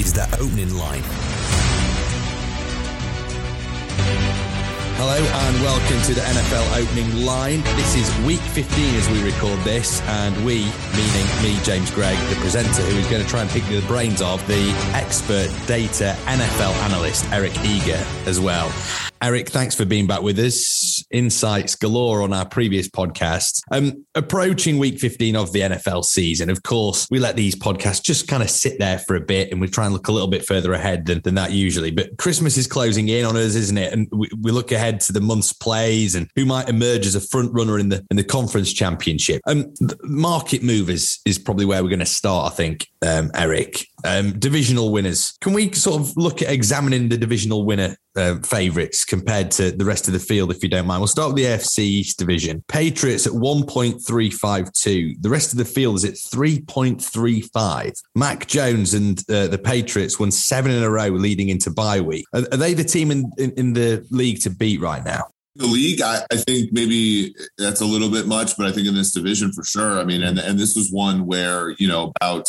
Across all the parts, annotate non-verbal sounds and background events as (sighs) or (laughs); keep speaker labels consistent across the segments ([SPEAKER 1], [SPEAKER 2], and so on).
[SPEAKER 1] is the opening line.
[SPEAKER 2] Hello and welcome to the NFL opening line. This is week 15 as we record this, and we, meaning me, James Gregg, the presenter, who is going to try and pick the brains of the expert data NFL analyst, Eric Eager, as well. Eric, thanks for being back with us. Insights galore on our previous podcast. Um, approaching week 15 of the NFL season, of course, we let these podcasts just kind of sit there for a bit and we try and look a little bit further ahead than, than that usually. But Christmas is closing in on us, isn't it? And we, we look ahead to the month's plays and who might emerge as a front runner in the in the conference championship. Um, market movers is probably where we're going to start, I think, um, Eric. Um, divisional winners. Can we sort of look at examining the divisional winner uh, favourites compared to the rest of the field, if you don't mind. We'll start with the AFC East division. Patriots at 1.352. The rest of the field is at 3.35. Mac Jones and uh, the Patriots won seven in a row leading into bye week. Are, are they the team in, in, in the league to beat right now?
[SPEAKER 3] the league, I, I, think maybe that's a little bit much, but I think in this division for sure. I mean, and and this was one where you know about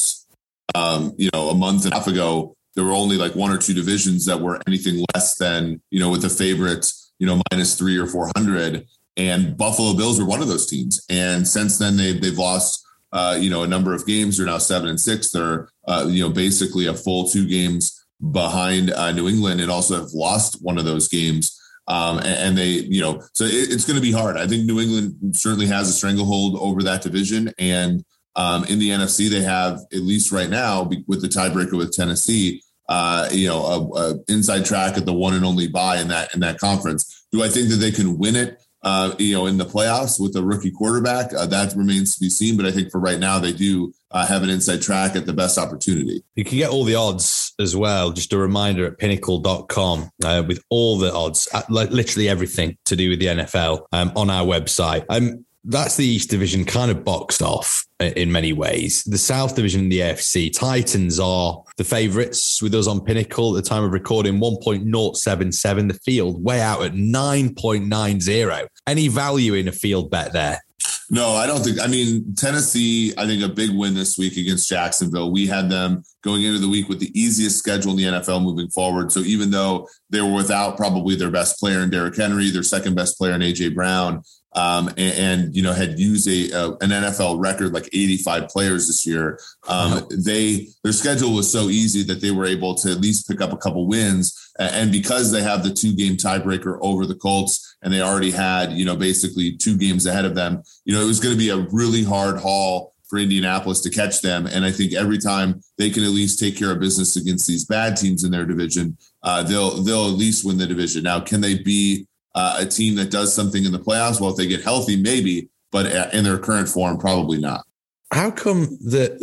[SPEAKER 3] um, you know a month and a half ago, there were only like one or two divisions that were anything less than, you know, with the favorites, you know, minus three or 400. And Buffalo Bills were one of those teams. And since then, they, they've lost, uh, you know, a number of games. They're now seven and six. They're, uh, you know, basically a full two games behind uh, New England and also have lost one of those games. Um, and, and, they, you know, so it, it's going to be hard. I think New England certainly has a stranglehold over that division. And, um, in the NFC, they have at least right now with the tiebreaker with Tennessee, uh, you know, a, a, inside track at the one and only bye in that in that conference. Do I think that they can win it? Uh, you know, in the playoffs with a rookie quarterback, uh, that remains to be seen. But I think for right now, they do uh, have an inside track at the best opportunity.
[SPEAKER 2] You can get all the odds as well. Just a reminder at pinnacle.com uh, with all the odds, like literally everything to do with the NFL um, on our website. Um, that's the East Division kind of boxed off in many ways. The South Division, the AFC, Titans are the favourites with us on Pinnacle at the time of recording 1.077. The field way out at 9.90. Any value in a field bet there?
[SPEAKER 3] No, I don't think. I mean, Tennessee, I think a big win this week against Jacksonville. We had them going into the week with the easiest schedule in the NFL moving forward. So even though they were without probably their best player in Derrick Henry, their second best player in AJ Brown, um, and, and, you know had used a, a, an NFL record like 85 players this year. Um, They their schedule was so easy that they were able to at least pick up a couple wins, and because they have the two game tiebreaker over the Colts, and they already had you know basically two games ahead of them, you know it was going to be a really hard haul for Indianapolis to catch them. And I think every time they can at least take care of business against these bad teams in their division, uh, they'll they'll at least win the division. Now, can they be uh, a team that does something in the playoffs. Well, if they get healthy, maybe, but in their current form, probably not.
[SPEAKER 2] How come that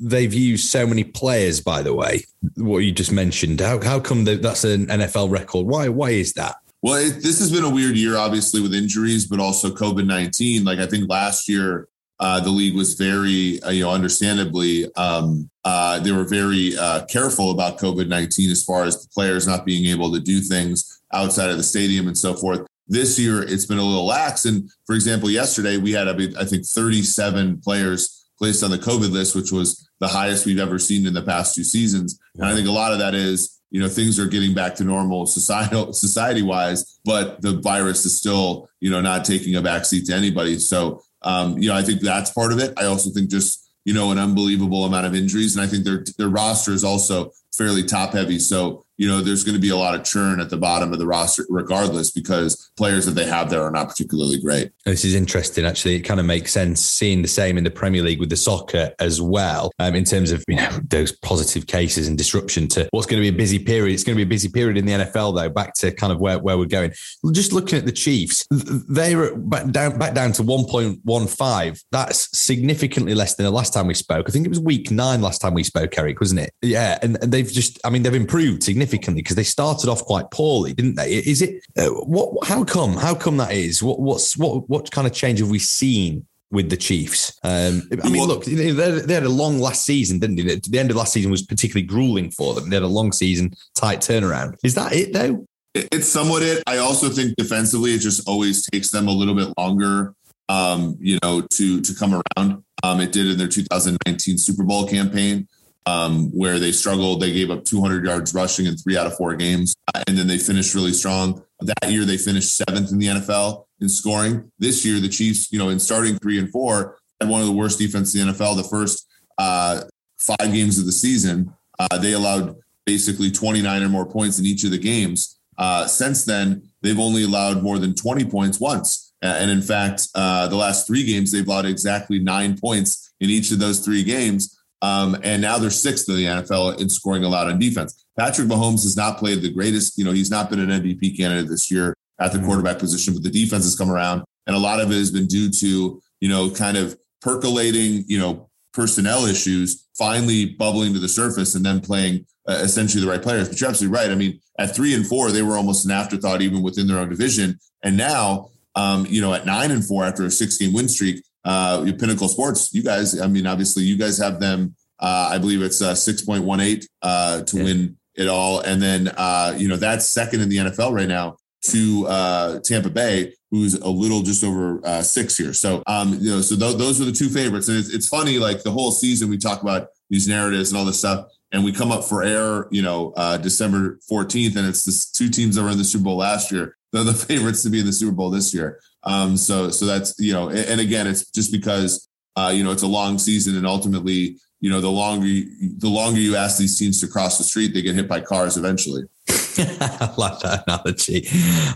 [SPEAKER 2] they've used so many players? By the way, what you just mentioned, how how come that that's an NFL record? Why why is that?
[SPEAKER 3] Well, it, this has been a weird year, obviously with injuries, but also COVID nineteen. Like I think last year, uh, the league was very, uh, you know, understandably, um, uh, they were very uh, careful about COVID nineteen as far as the players not being able to do things outside of the stadium and so forth. This year, it's been a little lax. And for example, yesterday we had, I think, 37 players placed on the COVID list, which was the highest we've ever seen in the past two seasons. And I think a lot of that is, you know, things are getting back to normal societal (laughs) society wise, but the virus is still, you know, not taking a backseat to anybody. So, um, you know, I think that's part of it. I also think just, you know, an unbelievable amount of injuries. And I think their their roster is also fairly top heavy. So you know, there's going to be a lot of churn at the bottom of the roster, regardless, because players that they have there are not particularly great.
[SPEAKER 2] This is interesting. Actually, it kind of makes sense seeing the same in the Premier League with the soccer as well, um, in terms of you know those positive cases and disruption to what's going to be a busy period. It's going to be a busy period in the NFL, though. Back to kind of where, where we're going. Just looking at the Chiefs, they're back down back down to 1.15. That's significantly less than the last time we spoke. I think it was week nine last time we spoke, Eric, wasn't it? Yeah, and, and they've just, I mean, they've improved significantly significantly because they started off quite poorly, didn't they? Is it uh, what? How come? How come that is? What? What's what? What kind of change have we seen with the Chiefs. Um, I mean, look, they, they, had a long last season, didn't they? The end of last season was particularly grueling for them. They had a long season, tight turnaround. Is that it though?
[SPEAKER 3] It's somewhat it. I also think defensively, it just always takes them a little bit longer, um, you know, to to come around. Um, it did in their 2019 Super Bowl campaign, um, where they struggled. They gave up 200 yards rushing in three out of four games, uh, and then they finished really strong. That year, they finished seventh in the NFL in scoring. This year, the Chiefs, you know, in starting three and four, had one of the worst defenses in the NFL. The first uh, five games of the season, uh, they allowed basically 29 or more points in each of the games. Uh, since then, they've only allowed more than 20 points once. And in fact, uh, the last three games, they've allowed exactly nine points in each of those three games. Um, and now they're sixth in the NFL in scoring allowed on defense. Patrick Mahomes has not played the greatest. You know, he's not been an MVP candidate this year at the mm-hmm. quarterback position, but the defense has come around. And a lot of it has been due to, you know, kind of percolating, you know, personnel issues finally bubbling to the surface and then playing uh, essentially the right players. But you're absolutely right. I mean, at three and four, they were almost an afterthought even within their own division. And now, um, you know, at nine and four after a six game win streak, uh, your Pinnacle Sports, you guys, I mean, obviously you guys have them, uh, I believe it's uh, 6.18 uh, to yeah. win it all. And then, uh, you know, that's second in the NFL right now to uh, Tampa Bay, who's a little just over uh, six here. So, um, you know, so th- those are the two favorites. And it's, it's funny, like the whole season, we talk about these narratives and all this stuff and we come up for air, you know, uh, December 14th, and it's the two teams that were in the Super Bowl last year. They're the (laughs) favorites to be in the Super Bowl this year. Um, so, so that's you know, and, again, it's just because uh, you know it's a long season, and ultimately, you know, the longer you, the longer you ask these teams to cross the street, they get hit by cars eventually. (laughs)
[SPEAKER 2] I like that analogy.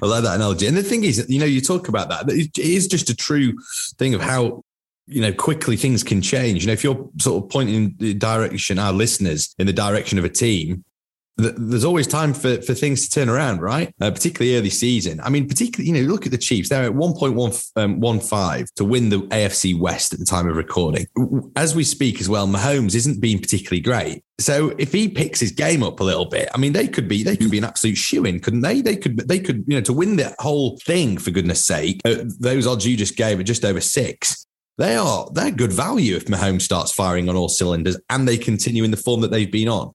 [SPEAKER 2] I like that analogy. And the thing is, you know, you talk about that. It is just a true thing of how you know, quickly things can change. You know, if you're sort of pointing the direction, our listeners in the direction of a team, there's always time for, for things to turn around, right? Uh, particularly early season. I mean, particularly, you know, look at the Chiefs. They're at 1.15 um, to win the AFC West at the time of recording. As we speak as well, Mahomes isn't being particularly great. So if he picks his game up a little bit, I mean, they could be they could be an absolute shoe in, couldn't they? They could they could you know to win the whole thing for goodness sake. Uh, those odds you just gave are just over six they are they're good value if Mahomes starts firing on all cylinders and they continue in the form that they've been on.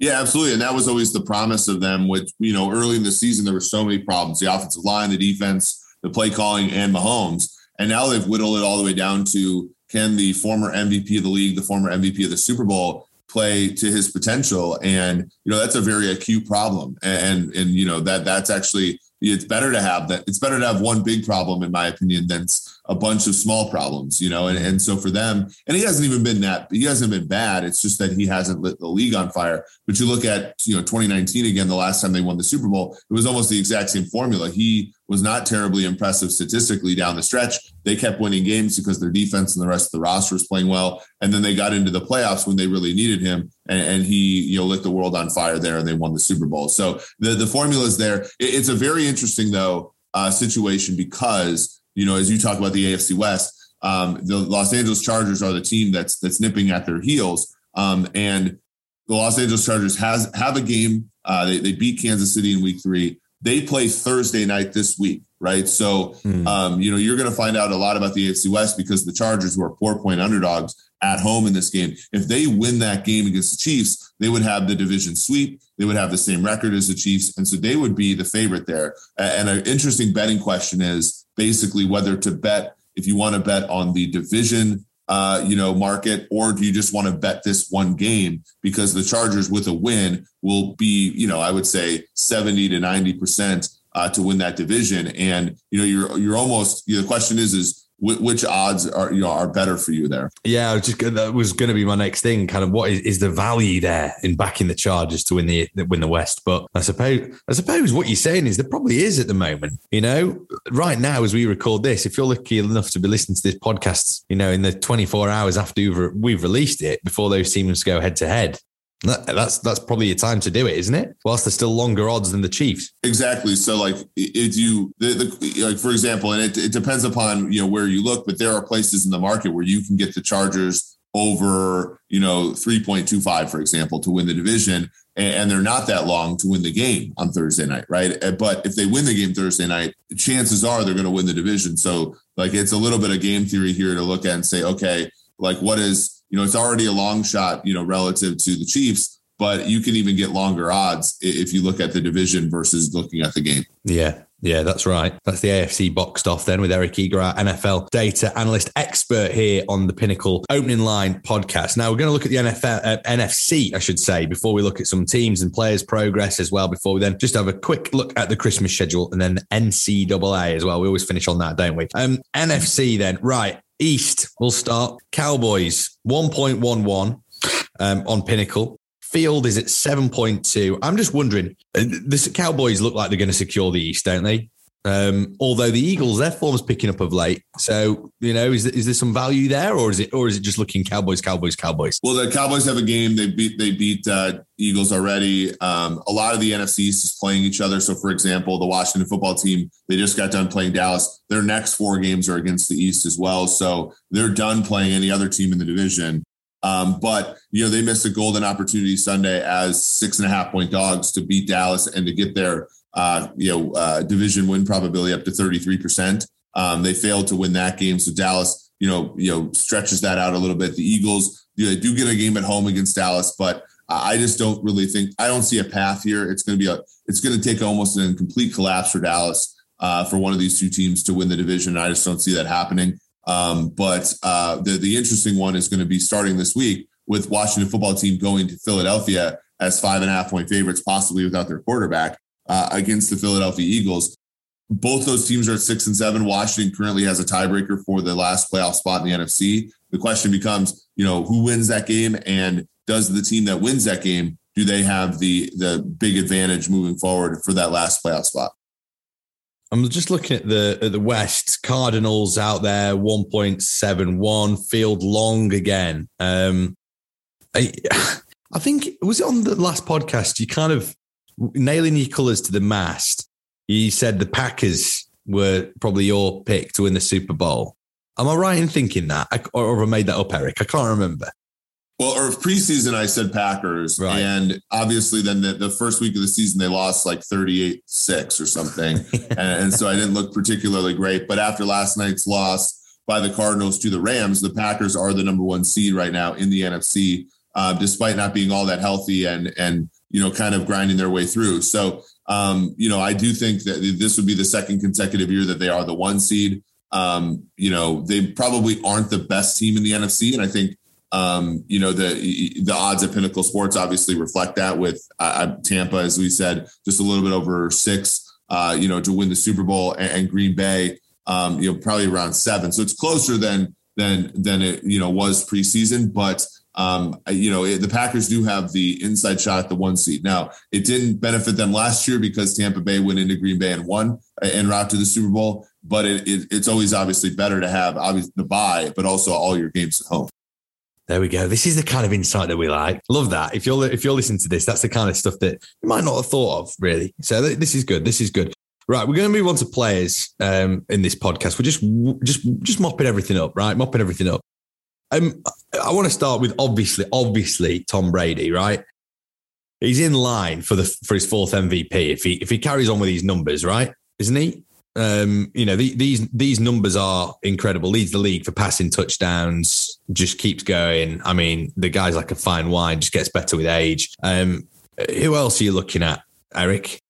[SPEAKER 3] Yeah, absolutely. And that was always the promise of them, which, you know, early in the season, there were so many problems the offensive line, the defense, the play calling, and Mahomes. And now they've whittled it all the way down to can the former MVP of the league, the former MVP of the Super Bowl, play to his potential? And, you know, that's a very acute problem. And, and, and you know, that that's actually, it's better to have that. It's better to have one big problem, in my opinion, than a bunch of small problems, you know, and, and so for them, and he hasn't even been that, he hasn't been bad. It's just that he hasn't lit the league on fire. But you look at, you know, 2019 again, the last time they won the Super Bowl, it was almost the exact same formula. He was not terribly impressive statistically down the stretch. They kept winning games because their defense and the rest of the roster was playing well. And then they got into the playoffs when they really needed him. And, and he, you know, lit the world on fire there and they won the Super Bowl. So the, the formula is there. It, it's a very interesting, though, uh, situation because you know, as you talk about the AFC West, um, the Los Angeles Chargers are the team that's that's nipping at their heels. Um, and the Los Angeles Chargers has have a game. Uh, they, they beat Kansas City in Week Three. They play Thursday night this week, right? So, mm. um, you know, you're going to find out a lot about the AFC West because the Chargers, who are four point underdogs at home in this game, if they win that game against the Chiefs, they would have the division sweep. They would have the same record as the Chiefs, and so they would be the favorite there. And an interesting betting question is basically whether to bet if you want to bet on the division uh, you know, market, or do you just want to bet this one game because the Chargers with a win will be, you know, I would say 70 to 90 percent uh, to win that division. And you know, you're you're almost. You know, the question is, is which odds are you know are better for you there?
[SPEAKER 2] Yeah, just that was going to be my next thing. Kind of what is, is the value there in backing the Chargers to win the win the West? But I suppose I suppose what you're saying is there probably is at the moment. You know, right now as we record this, if you're lucky enough to be listening to this podcast, you know, in the 24 hours after we've, we've released it, before those teams go head to head, that's that's probably a time to do it, isn't it? Whilst there's still longer odds than the Chiefs.
[SPEAKER 3] Exactly. So, like, if you the, the, like, for example, and it, it depends upon you know where you look, but there are places in the market where you can get the Chargers over you know 3.25 for example to win the division and they're not that long to win the game on Thursday night, right? Uh, but if they win the game Thursday night, chances are they're going to win the division. So, like, it's a little bit of game theory here to look at and say, okay, like, what is you know, it's already a long shot, you know, relative to the Chiefs, but you can even get longer odds if you look at the division versus looking at the game.
[SPEAKER 2] Yeah. Yeah, that's right. That's the AFC boxed off then with Eric Eager, our NFL data analyst expert here on the Pinnacle Opening Line podcast. Now we're going to look at the NFL, uh, NFC, I should say, before we look at some teams and players' progress as well. Before we then just have a quick look at the Christmas schedule and then the NCAA as well. We always finish on that, don't we? Um, NFC then, right? East, we'll start. Cowboys, 1.11 um, on Pinnacle. Field is at 7.2. I'm just wondering, uh, the Cowboys look like they're going to secure the East, don't they? Um, although the Eagles, their form's picking up of late. So, you know, is, is there some value there or is it or is it just looking Cowboys, Cowboys, Cowboys?
[SPEAKER 3] Well, the Cowboys have a game. They beat they beat uh, Eagles already. Um, a lot of the NFC is playing each other. So, for example, the Washington football team, they just got done playing Dallas. Their next four games are against the East as well. So they're done playing any other team in the division. Um, but you know they missed a golden opportunity Sunday as six and a half point dogs to beat Dallas and to get their uh, you know uh, division win probability up to thirty three percent. Um, they failed to win that game, so Dallas you know you know stretches that out a little bit. The Eagles you know, do get a game at home against Dallas, but I just don't really think I don't see a path here. It's going to be a it's going to take almost an complete collapse for Dallas uh, for one of these two teams to win the division. I just don't see that happening. Um, but uh, the the interesting one is going to be starting this week with Washington football team going to Philadelphia as five and a half point favorites, possibly without their quarterback uh, against the Philadelphia Eagles. Both those teams are at six and seven. Washington currently has a tiebreaker for the last playoff spot in the NFC. The question becomes, you know, who wins that game, and does the team that wins that game do they have the the big advantage moving forward for that last playoff spot?
[SPEAKER 2] I'm just looking at the at the West Cardinals out there, 1.71 field long again. Um, I (sighs) I think was it on the last podcast. You kind of nailing your colours to the mast. You said the Packers were probably your pick to win the Super Bowl. Am I right in thinking that, I, or have I made that up, Eric? I can't remember.
[SPEAKER 3] Well, or preseason, I said Packers. Right. And obviously, then the, the first week of the season, they lost like 38 6 or something. (laughs) and, and so I didn't look particularly great. But after last night's loss by the Cardinals to the Rams, the Packers are the number one seed right now in the NFC, uh, despite not being all that healthy and, and, you know, kind of grinding their way through. So, um, you know, I do think that this would be the second consecutive year that they are the one seed. Um, you know, they probably aren't the best team in the NFC. And I think um, you know, the the odds at Pinnacle Sports obviously reflect that with uh, Tampa, as we said, just a little bit over six. Uh, you know, to win the Super Bowl, and, and Green Bay, um, you know, probably around seven. So it's closer than than than it you know was preseason, but. Um, you know, the Packers do have the inside shot the one seed. Now, it didn't benefit them last year because Tampa Bay went into Green Bay and won and route to the Super Bowl. But it, it, it's always obviously better to have obviously the bye, but also all your games at home.
[SPEAKER 2] There we go. This is the kind of insight that we like. Love that. If you're if you're listening to this, that's the kind of stuff that you might not have thought of really. So this is good. This is good. Right, we're going to move on to players um, in this podcast. We're just just just mopping everything up, right? Mopping everything up. Um, I want to start with obviously, obviously Tom Brady, right? He's in line for the for his fourth MVP if he if he carries on with these numbers, right? Isn't he? Um, you know, the, these these numbers are incredible. Leads the league for passing touchdowns. Just keeps going. I mean, the guy's like a fine wine. Just gets better with age. Um, who else are you looking at, Eric?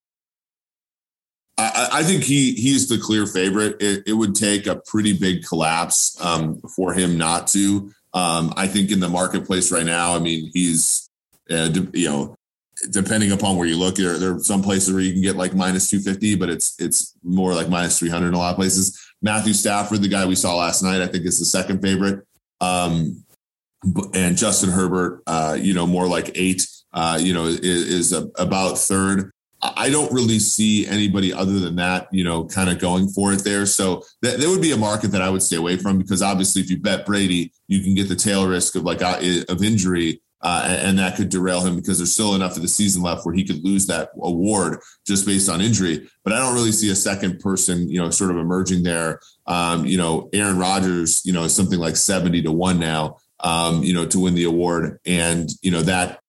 [SPEAKER 3] I, I think he he's the clear favorite. It, it would take a pretty big collapse um, for him not to. Um, I think in the marketplace right now, I mean, he's uh, you know depending upon where you look, there, there are some places where you can get like minus 250, but it's it's more like minus 300 in a lot of places. Matthew Stafford, the guy we saw last night, I think is the second favorite. Um, and Justin Herbert, uh, you know, more like eight, uh, you know, is, is a, about third. I don't really see anybody other than that, you know, kind of going for it there. So th- there would be a market that I would stay away from because obviously, if you bet Brady, you can get the tail risk of like uh, of injury uh, and that could derail him because there's still enough of the season left where he could lose that award just based on injury. But I don't really see a second person, you know, sort of emerging there. Um, you know, Aaron Rodgers, you know, is something like 70 to one now, um, you know, to win the award. And, you know, that,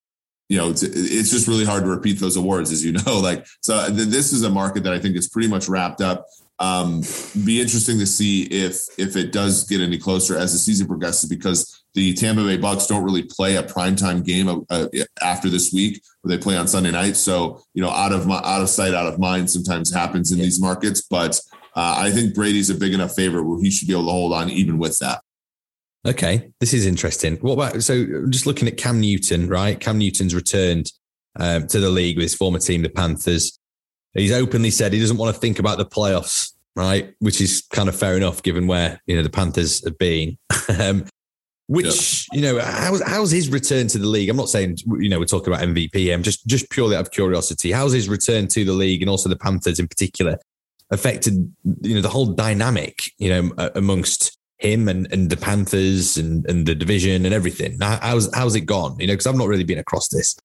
[SPEAKER 3] you know, it's, it's just really hard to repeat those awards, as you know. (laughs) Like, so this is a market that I think is pretty much wrapped up. Um, be interesting to see if if it does get any closer as the season progresses because the Tampa Bay Bucs don't really play a primetime game uh, after this week where they play on Sunday night. So you know, out of my out of sight, out of mind, sometimes happens in yeah. these markets. But uh, I think Brady's a big enough favorite where he should be able to hold on even with that.
[SPEAKER 2] Okay, this is interesting. What about so just looking at Cam Newton, right? Cam Newton's returned um, to the league with his former team, the Panthers. He's openly said he doesn't want to think about the playoffs, right? Which is kind of fair enough given where you know the Panthers have been. (laughs) um, which you know, how's how's his return to the league? I'm not saying you know we're talking about MVP. I'm just just purely out of curiosity. How's his return to the league and also the Panthers in particular affected you know the whole dynamic you know amongst him and, and the Panthers and, and the division and everything? How's how's it gone? You know, because I've not really been across this.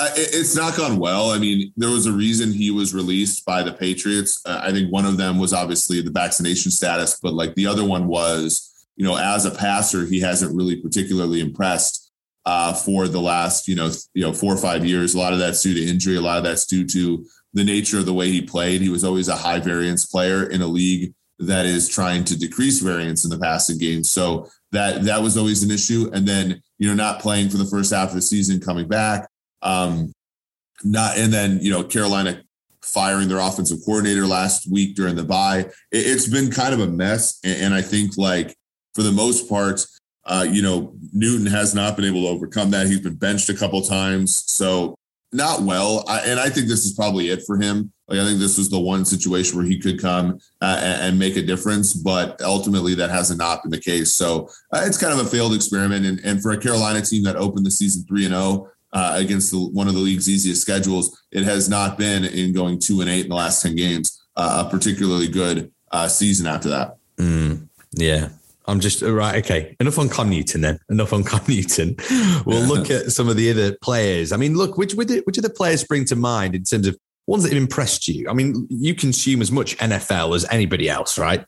[SPEAKER 3] Uh, it's not gone well. I mean, there was a reason he was released by the Patriots. Uh, I think one of them was obviously the vaccination status, but like the other one was, you know, as a passer, he hasn't really particularly impressed uh, for the last, you know, you know, four or five years. A lot of that's due to injury. A lot of that's due to the nature of the way he played. He was always a high variance player in a league that is trying to decrease variance in the passing game. So that that was always an issue. And then, you know, not playing for the first half of the season, coming back um, not and then you know Carolina firing their offensive coordinator last week during the bye. It, has been kind of a mess, and, and, I think like for the most part, uh, you know Newton has not been able to overcome that. He's been benched a couple times, so not well. I, and I think this is probably it for him. Like I think this was the one situation where he could come uh, and, make a difference, but ultimately that has not not been the case. So uh, it's kind of a failed experiment. And, and for a Carolina team that opened the season three and zero, oh, uh, against the, one of the league's easiest schedules. It has not been in going two and eight in the last 10 games, uh, a particularly good uh, season after that.
[SPEAKER 2] Mm, yeah. I'm just uh, right. Okay, enough on Cam Newton then. Enough on Cam Newton. We'll (laughs) look at some of the other players. I mean, look, which which of the players spring to mind in terms of ones that have impressed you? I mean, you consume as much NFL as anybody else, right?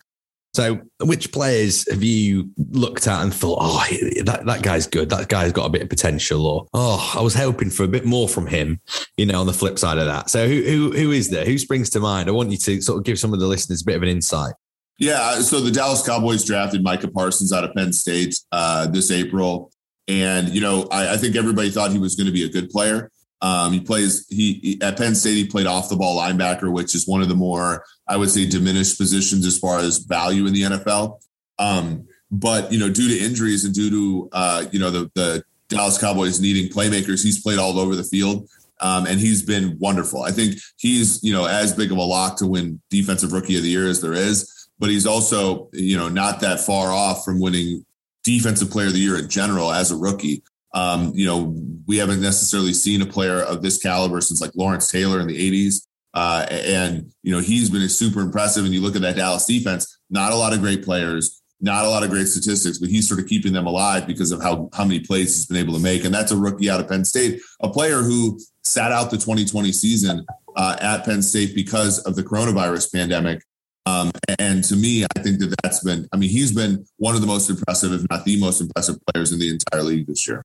[SPEAKER 2] So, which players have you looked at and thought, oh, that, that guy's good. That guy's got a bit of potential, or oh, I was hoping for a bit more from him. You know, on the flip side of that. So, who who who is there? Who springs to mind? I want you to sort of give some of the listeners a bit of an insight.
[SPEAKER 3] Yeah, so the Dallas Cowboys drafted Micah Parsons out of Penn State uh, this April, and you know, I, I think everybody thought he was going to be a good player. Um, he plays he at Penn State. He played off the ball linebacker, which is one of the more I would say diminished positions as far as value in the NFL. Um, but you know, due to injuries and due to uh, you know the the Dallas Cowboys needing playmakers, he's played all over the field. Um, and he's been wonderful. I think he's, you know, as big of a lock to win defensive rookie of the year as there is, but he's also, you know, not that far off from winning defensive player of the year in general as a rookie. Um, you know, we haven't necessarily seen a player of this caliber since like Lawrence Taylor in the 80s. Uh, and, you know, he's been super impressive. And you look at that Dallas defense, not a lot of great players, not a lot of great statistics, but he's sort of keeping them alive because of how, how many plays he's been able to make. And that's a rookie out of Penn State, a player who sat out the 2020 season uh, at Penn State because of the coronavirus pandemic. Um, and to me, I think that that's been, I mean, he's been one of the most impressive, if not the most impressive players in the entire league this year.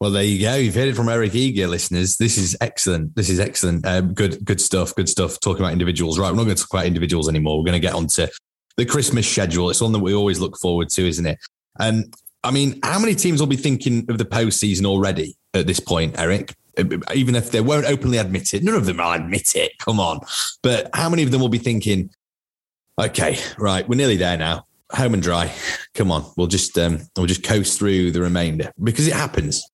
[SPEAKER 2] Well, there you go. You've heard it from Eric Eager, listeners. This is excellent. This is excellent. Um, good, good stuff. Good stuff. Talking about individuals, right? We're not going to talk about individuals anymore. We're going to get on to the Christmas schedule. It's one that we always look forward to, isn't it? And um, I mean, how many teams will be thinking of the postseason already at this point, Eric? Even if they won't openly admit it, none of them will admit it. Come on. But how many of them will be thinking, okay, right, we're nearly there now home and dry. Come on, we'll just um, we'll just coast through the remainder because it happens.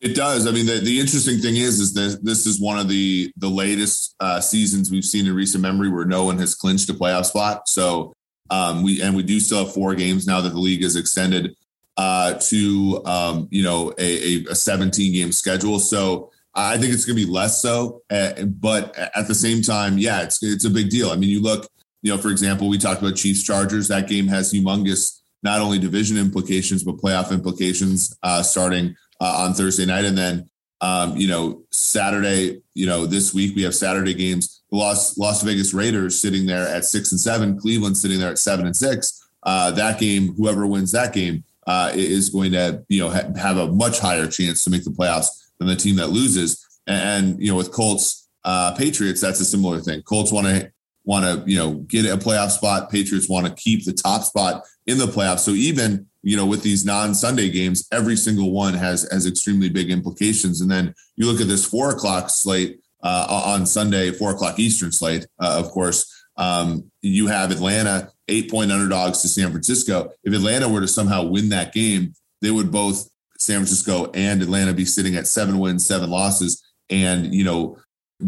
[SPEAKER 3] It does. I mean, the, the interesting thing is, is that this is one of the the latest uh, seasons we've seen in recent memory where no one has clinched a playoff spot. So um, we and we do still have four games now that the league has extended uh, to um, you know a, a, 17 game schedule. So I think it's going to be less so, uh, but at the same time, yeah, it's it's a big deal. I mean, you look, you know, for example, we talked about Chiefs Chargers. That game has humongous not only division implications but playoff implications uh, starting uh, on Thursday night. And then, um, you know, Saturday, you know, this week we have Saturday games. The Las, Las Vegas Raiders sitting there at six and seven, Cleveland sitting there at seven and six. Uh, that game, whoever wins that game, uh, is going to, you know, ha- have a much higher chance to make the playoffs than the team that loses. And, and you know, with Colts, uh, Patriots, that's a similar thing. Colts want to want to, you know, get a playoff spot. Patriots want to keep the top spot in the playoffs. So even, you know, with these non-Sunday games, every single one has has extremely big implications. And then you look at this four o'clock slate uh, on Sunday, four o'clock Eastern slate, uh, of course. Um, you have Atlanta eight point underdogs to San Francisco. If Atlanta were to somehow win that game, they would both San Francisco and Atlanta be sitting at seven wins, seven losses, and you know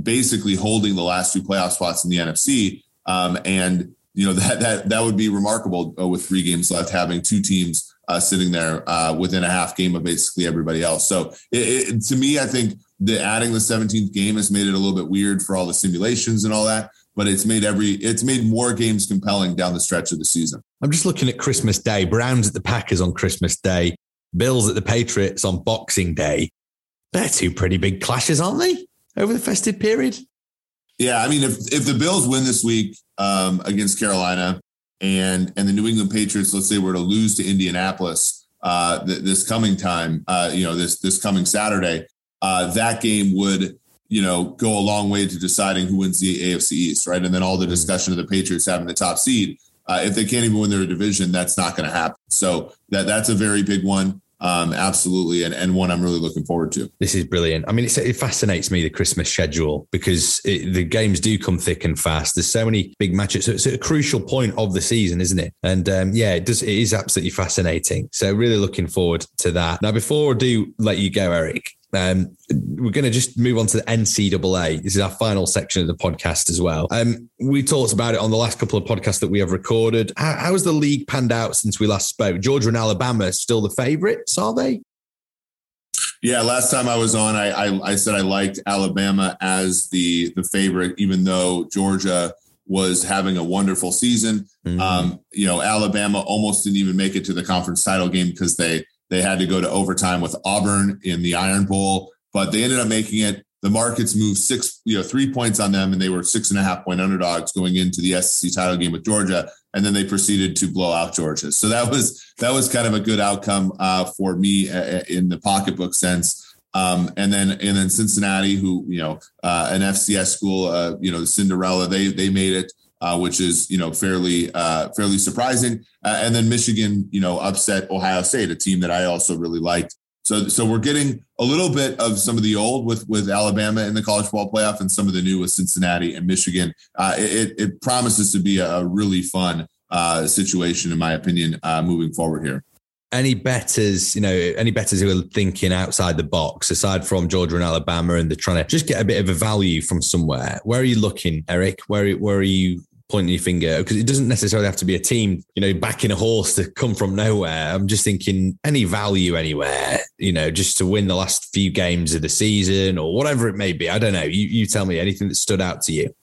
[SPEAKER 3] basically holding the last two playoff spots in the NFC. Um, and you know that that that would be remarkable uh, with three games left, having two teams uh, sitting there uh, within a half game of basically everybody else. So it, it, to me, I think the adding the 17th game has made it a little bit weird for all the simulations and all that. But it's made every it's made more games compelling down the stretch of the season.
[SPEAKER 2] I'm just looking at Christmas Day. Browns at the Packers on Christmas Day. Bills at the Patriots on Boxing Day. They're two pretty big clashes, aren't they? Over the festive period.
[SPEAKER 3] Yeah, I mean, if if the Bills win this week um, against Carolina, and and the New England Patriots, let's say, were to lose to Indianapolis uh, th- this coming time, uh, you know, this this coming Saturday, uh, that game would you know go a long way to deciding who wins the AFC East, right? And then all the mm-hmm. discussion of the Patriots having the top seed. Uh, if they can't even win their division, that's not going to happen. So that that's a very big one. Um, absolutely, and, and one I'm really looking forward to.
[SPEAKER 2] This is brilliant. I mean, it fascinates me the Christmas schedule because it, the games do come thick and fast. There's so many big matches. So it's a crucial point of the season, isn't it? And um, yeah, it does. It is absolutely fascinating. So really looking forward to that. Now, before I do let you go, Eric, um, we're going to just move on to the NCAA. This is our final section of the podcast as well. Um, we talked about it on the last couple of podcasts that we have recorded. How, how has the league panned out since we last spoke? Georgia and Alabama still the favourites, are they?
[SPEAKER 3] Yeah, last time I was on, I, I, I said I liked Alabama as the the favorite, even though Georgia was having a wonderful season. Mm-hmm. Um, you know, Alabama almost didn't even make it to the conference title game because they they had to go to overtime with Auburn in the Iron Bowl, but they ended up making it. The markets moved six, you know, three points on them, and they were six and a half point underdogs going into the SEC title game with Georgia, and then they proceeded to blow out Georgia. So that was that was kind of a good outcome uh, for me uh, uh in the pocketbook sense. Um, and then and then Cincinnati, who you know, uh, an FCS school, uh, you know, Cinderella, they they made it uh, which is you know fairly uh, fairly surprising. Uh, and then Michigan, you know, upset Ohio State, a team that I also really liked. So so we're getting a little bit of some of the old with with Alabama in the college football playoff, and some of the new with Cincinnati and Michigan. Uh, it, it promises to be a really fun uh, situation, in my opinion, uh, moving forward here
[SPEAKER 2] any betters, you know, any betters who are thinking outside the box, aside from Georgia and Alabama, and they're trying to just get a bit of a value from somewhere. Where are you looking, Eric? Where where are you pointing your finger? Because it doesn't necessarily have to be a team, you know, backing a horse to come from nowhere. I'm just thinking any value anywhere, you know, just to win the last few games of the season or whatever it may be. I don't know. You you tell me anything that stood out to you.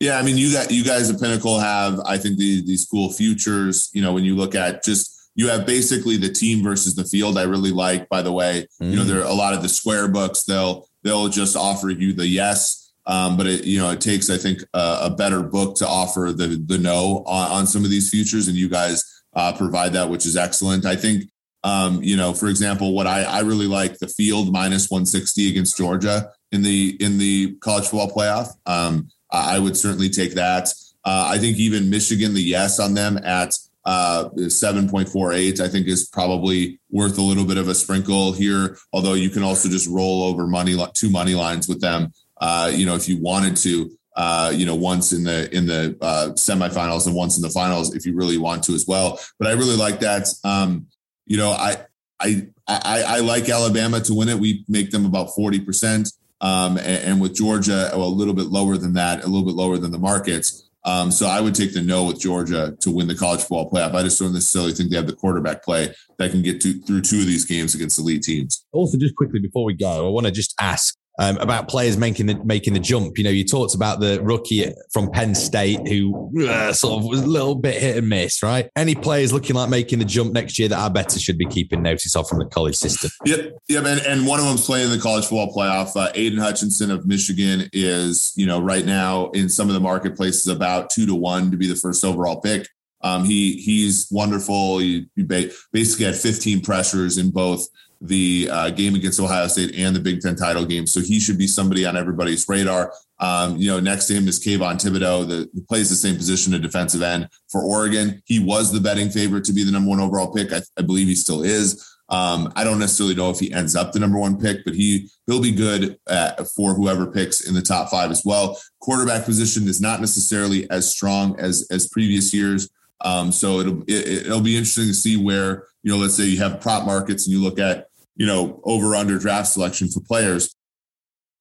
[SPEAKER 3] Yeah, I mean, you got you guys at Pinnacle have, I think, the these cool futures. You know, when you look at just you have basically the team versus the field. I really like, by the way, mm. you know, mm. there are a lot of the square books. They'll they'll just offer you the yes, um, but it you know it takes I think a, a, better book to offer the the no on, on some of these futures, and you guys uh, provide that, which is excellent. I think um, you know, for example, what I I really like the field minus one sixty against Georgia in the in the college football playoff. Um, I would certainly take that. Uh, I think even Michigan, the yes on them at uh, 7.48, I think is probably worth a little bit of a sprinkle here. Although you can also just roll over money, two money lines with them. Uh, you know, if you wanted to, uh, you know, once in the in the uh, semifinals and once in the finals, if you really want to as well. But I really like that. Um, you know, I I I, I like Alabama to win it. We make them about forty percent, um, and, and, with Georgia, a little bit lower than that, a little bit lower than the markets. Um, so I would take the no with Georgia to win the college football playoff. I just don't necessarily think they have the quarterback play that can get to, through two of these games against elite teams.
[SPEAKER 2] Also, just quickly before we go, I want to just ask um, about players making the making the jump. You know, you talked about the rookie from Penn State who uh, sort of was a little bit hit and miss, right? Any players looking like making the jump next year that our betters should be keeping notice of from the college system?
[SPEAKER 3] Yep, yep, and, and one of them's playing in the college football playoff. Uh, Aidan Hutchinson of Michigan is, you know, right now in some of the marketplaces about two to one to be the first overall pick. Um, he he's wonderful. He, he basically had 15 pressures in both the uh, game against Ohio State and the Big Ten title game. So he should be somebody on everybody's radar. Um, you know, next to him is Kayvon Thibodeaux, that plays the same position, a defensive end for Oregon. He was the betting favorite to be the number one overall pick. I, I believe he still is. Um, I don't necessarily know if he ends up the number one pick, but he he'll be good at, for whoever picks in the top five as well. Quarterback position is not necessarily as strong as as previous years, um, so it'll it, it'll be interesting to see where you know let's say you have prop markets and you look at you know over under draft selection for players.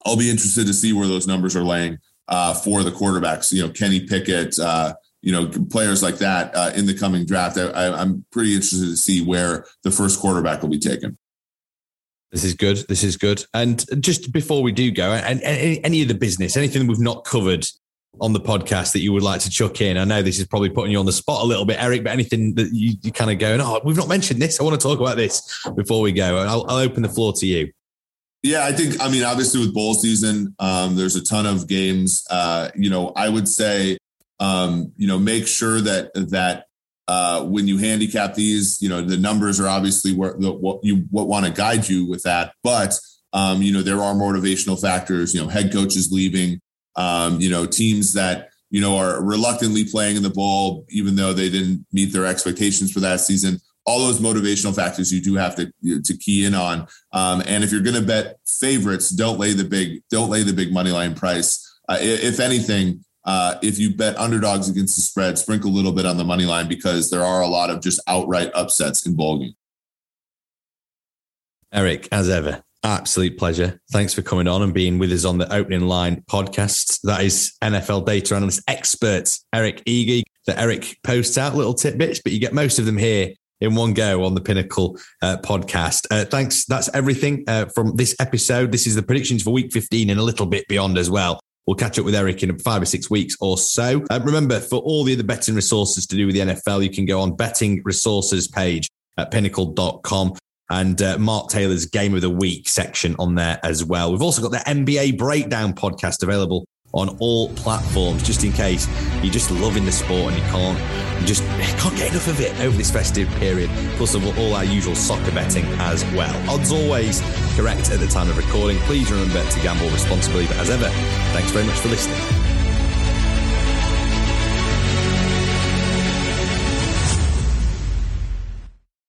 [SPEAKER 3] I'll be interested to see where those numbers are laying uh, for the quarterbacks. You know, Kenny Pickett. Uh, you know, players like that uh, in the coming draft. I, am pretty interested to see where the first quarterback will be taken.
[SPEAKER 2] This is good. This is good. And just before we do go, and, and any of the business, anything we've not covered on the podcast that you would like to chuck in? I know this is probably putting you on the spot a little bit, Eric, but anything that you, you kind of going, oh, we've not mentioned this. I want to talk about this before we go. I'll, I'll open the floor to you.
[SPEAKER 3] Yeah, I think, I mean, obviously with bowl season, um, there's a ton of games. Uh, you know, I would say um, you know, make sure that that uh, when you handicap these, you know, the numbers are obviously what, what you what want to guide you with that, but um, you know, there are motivational factors. You know, head coaches leaving, um, you know, teams that you know are reluctantly playing in the bowl, even though they didn't meet their expectations for that season. All those motivational factors you do have to to key in on. Um, and if you're going to bet favorites, don't lay the big don't lay the big money line price. Uh, if anything, uh, if you bet underdogs against the spread, sprinkle a little bit on the money line because there are a lot of just outright upsets in bowl game.
[SPEAKER 2] Eric, as ever, absolute pleasure. Thanks for coming on and being with us on the opening line podcast. That is NFL data analyst expert Eric Eager. That Eric posts out little tidbits, but you get most of them here in one go on the Pinnacle uh, podcast. Uh, thanks. That's everything uh, from this episode. This is the predictions for week 15 and a little bit beyond as well. We'll catch up with Eric in five or six weeks or so. Uh, remember, for all the other betting resources to do with the NFL, you can go on betting resources page at pinnacle.com and uh, Mark Taylor's Game of the Week section on there as well. We've also got the NBA Breakdown podcast available on all platforms, just in case you're just loving the sport and you can't, you just (laughs) can't get enough of it over this festive period. Plus, all our usual soccer betting as well. Odds always correct at the time of recording. Please remember to gamble responsibly. But as ever, thanks very much for listening.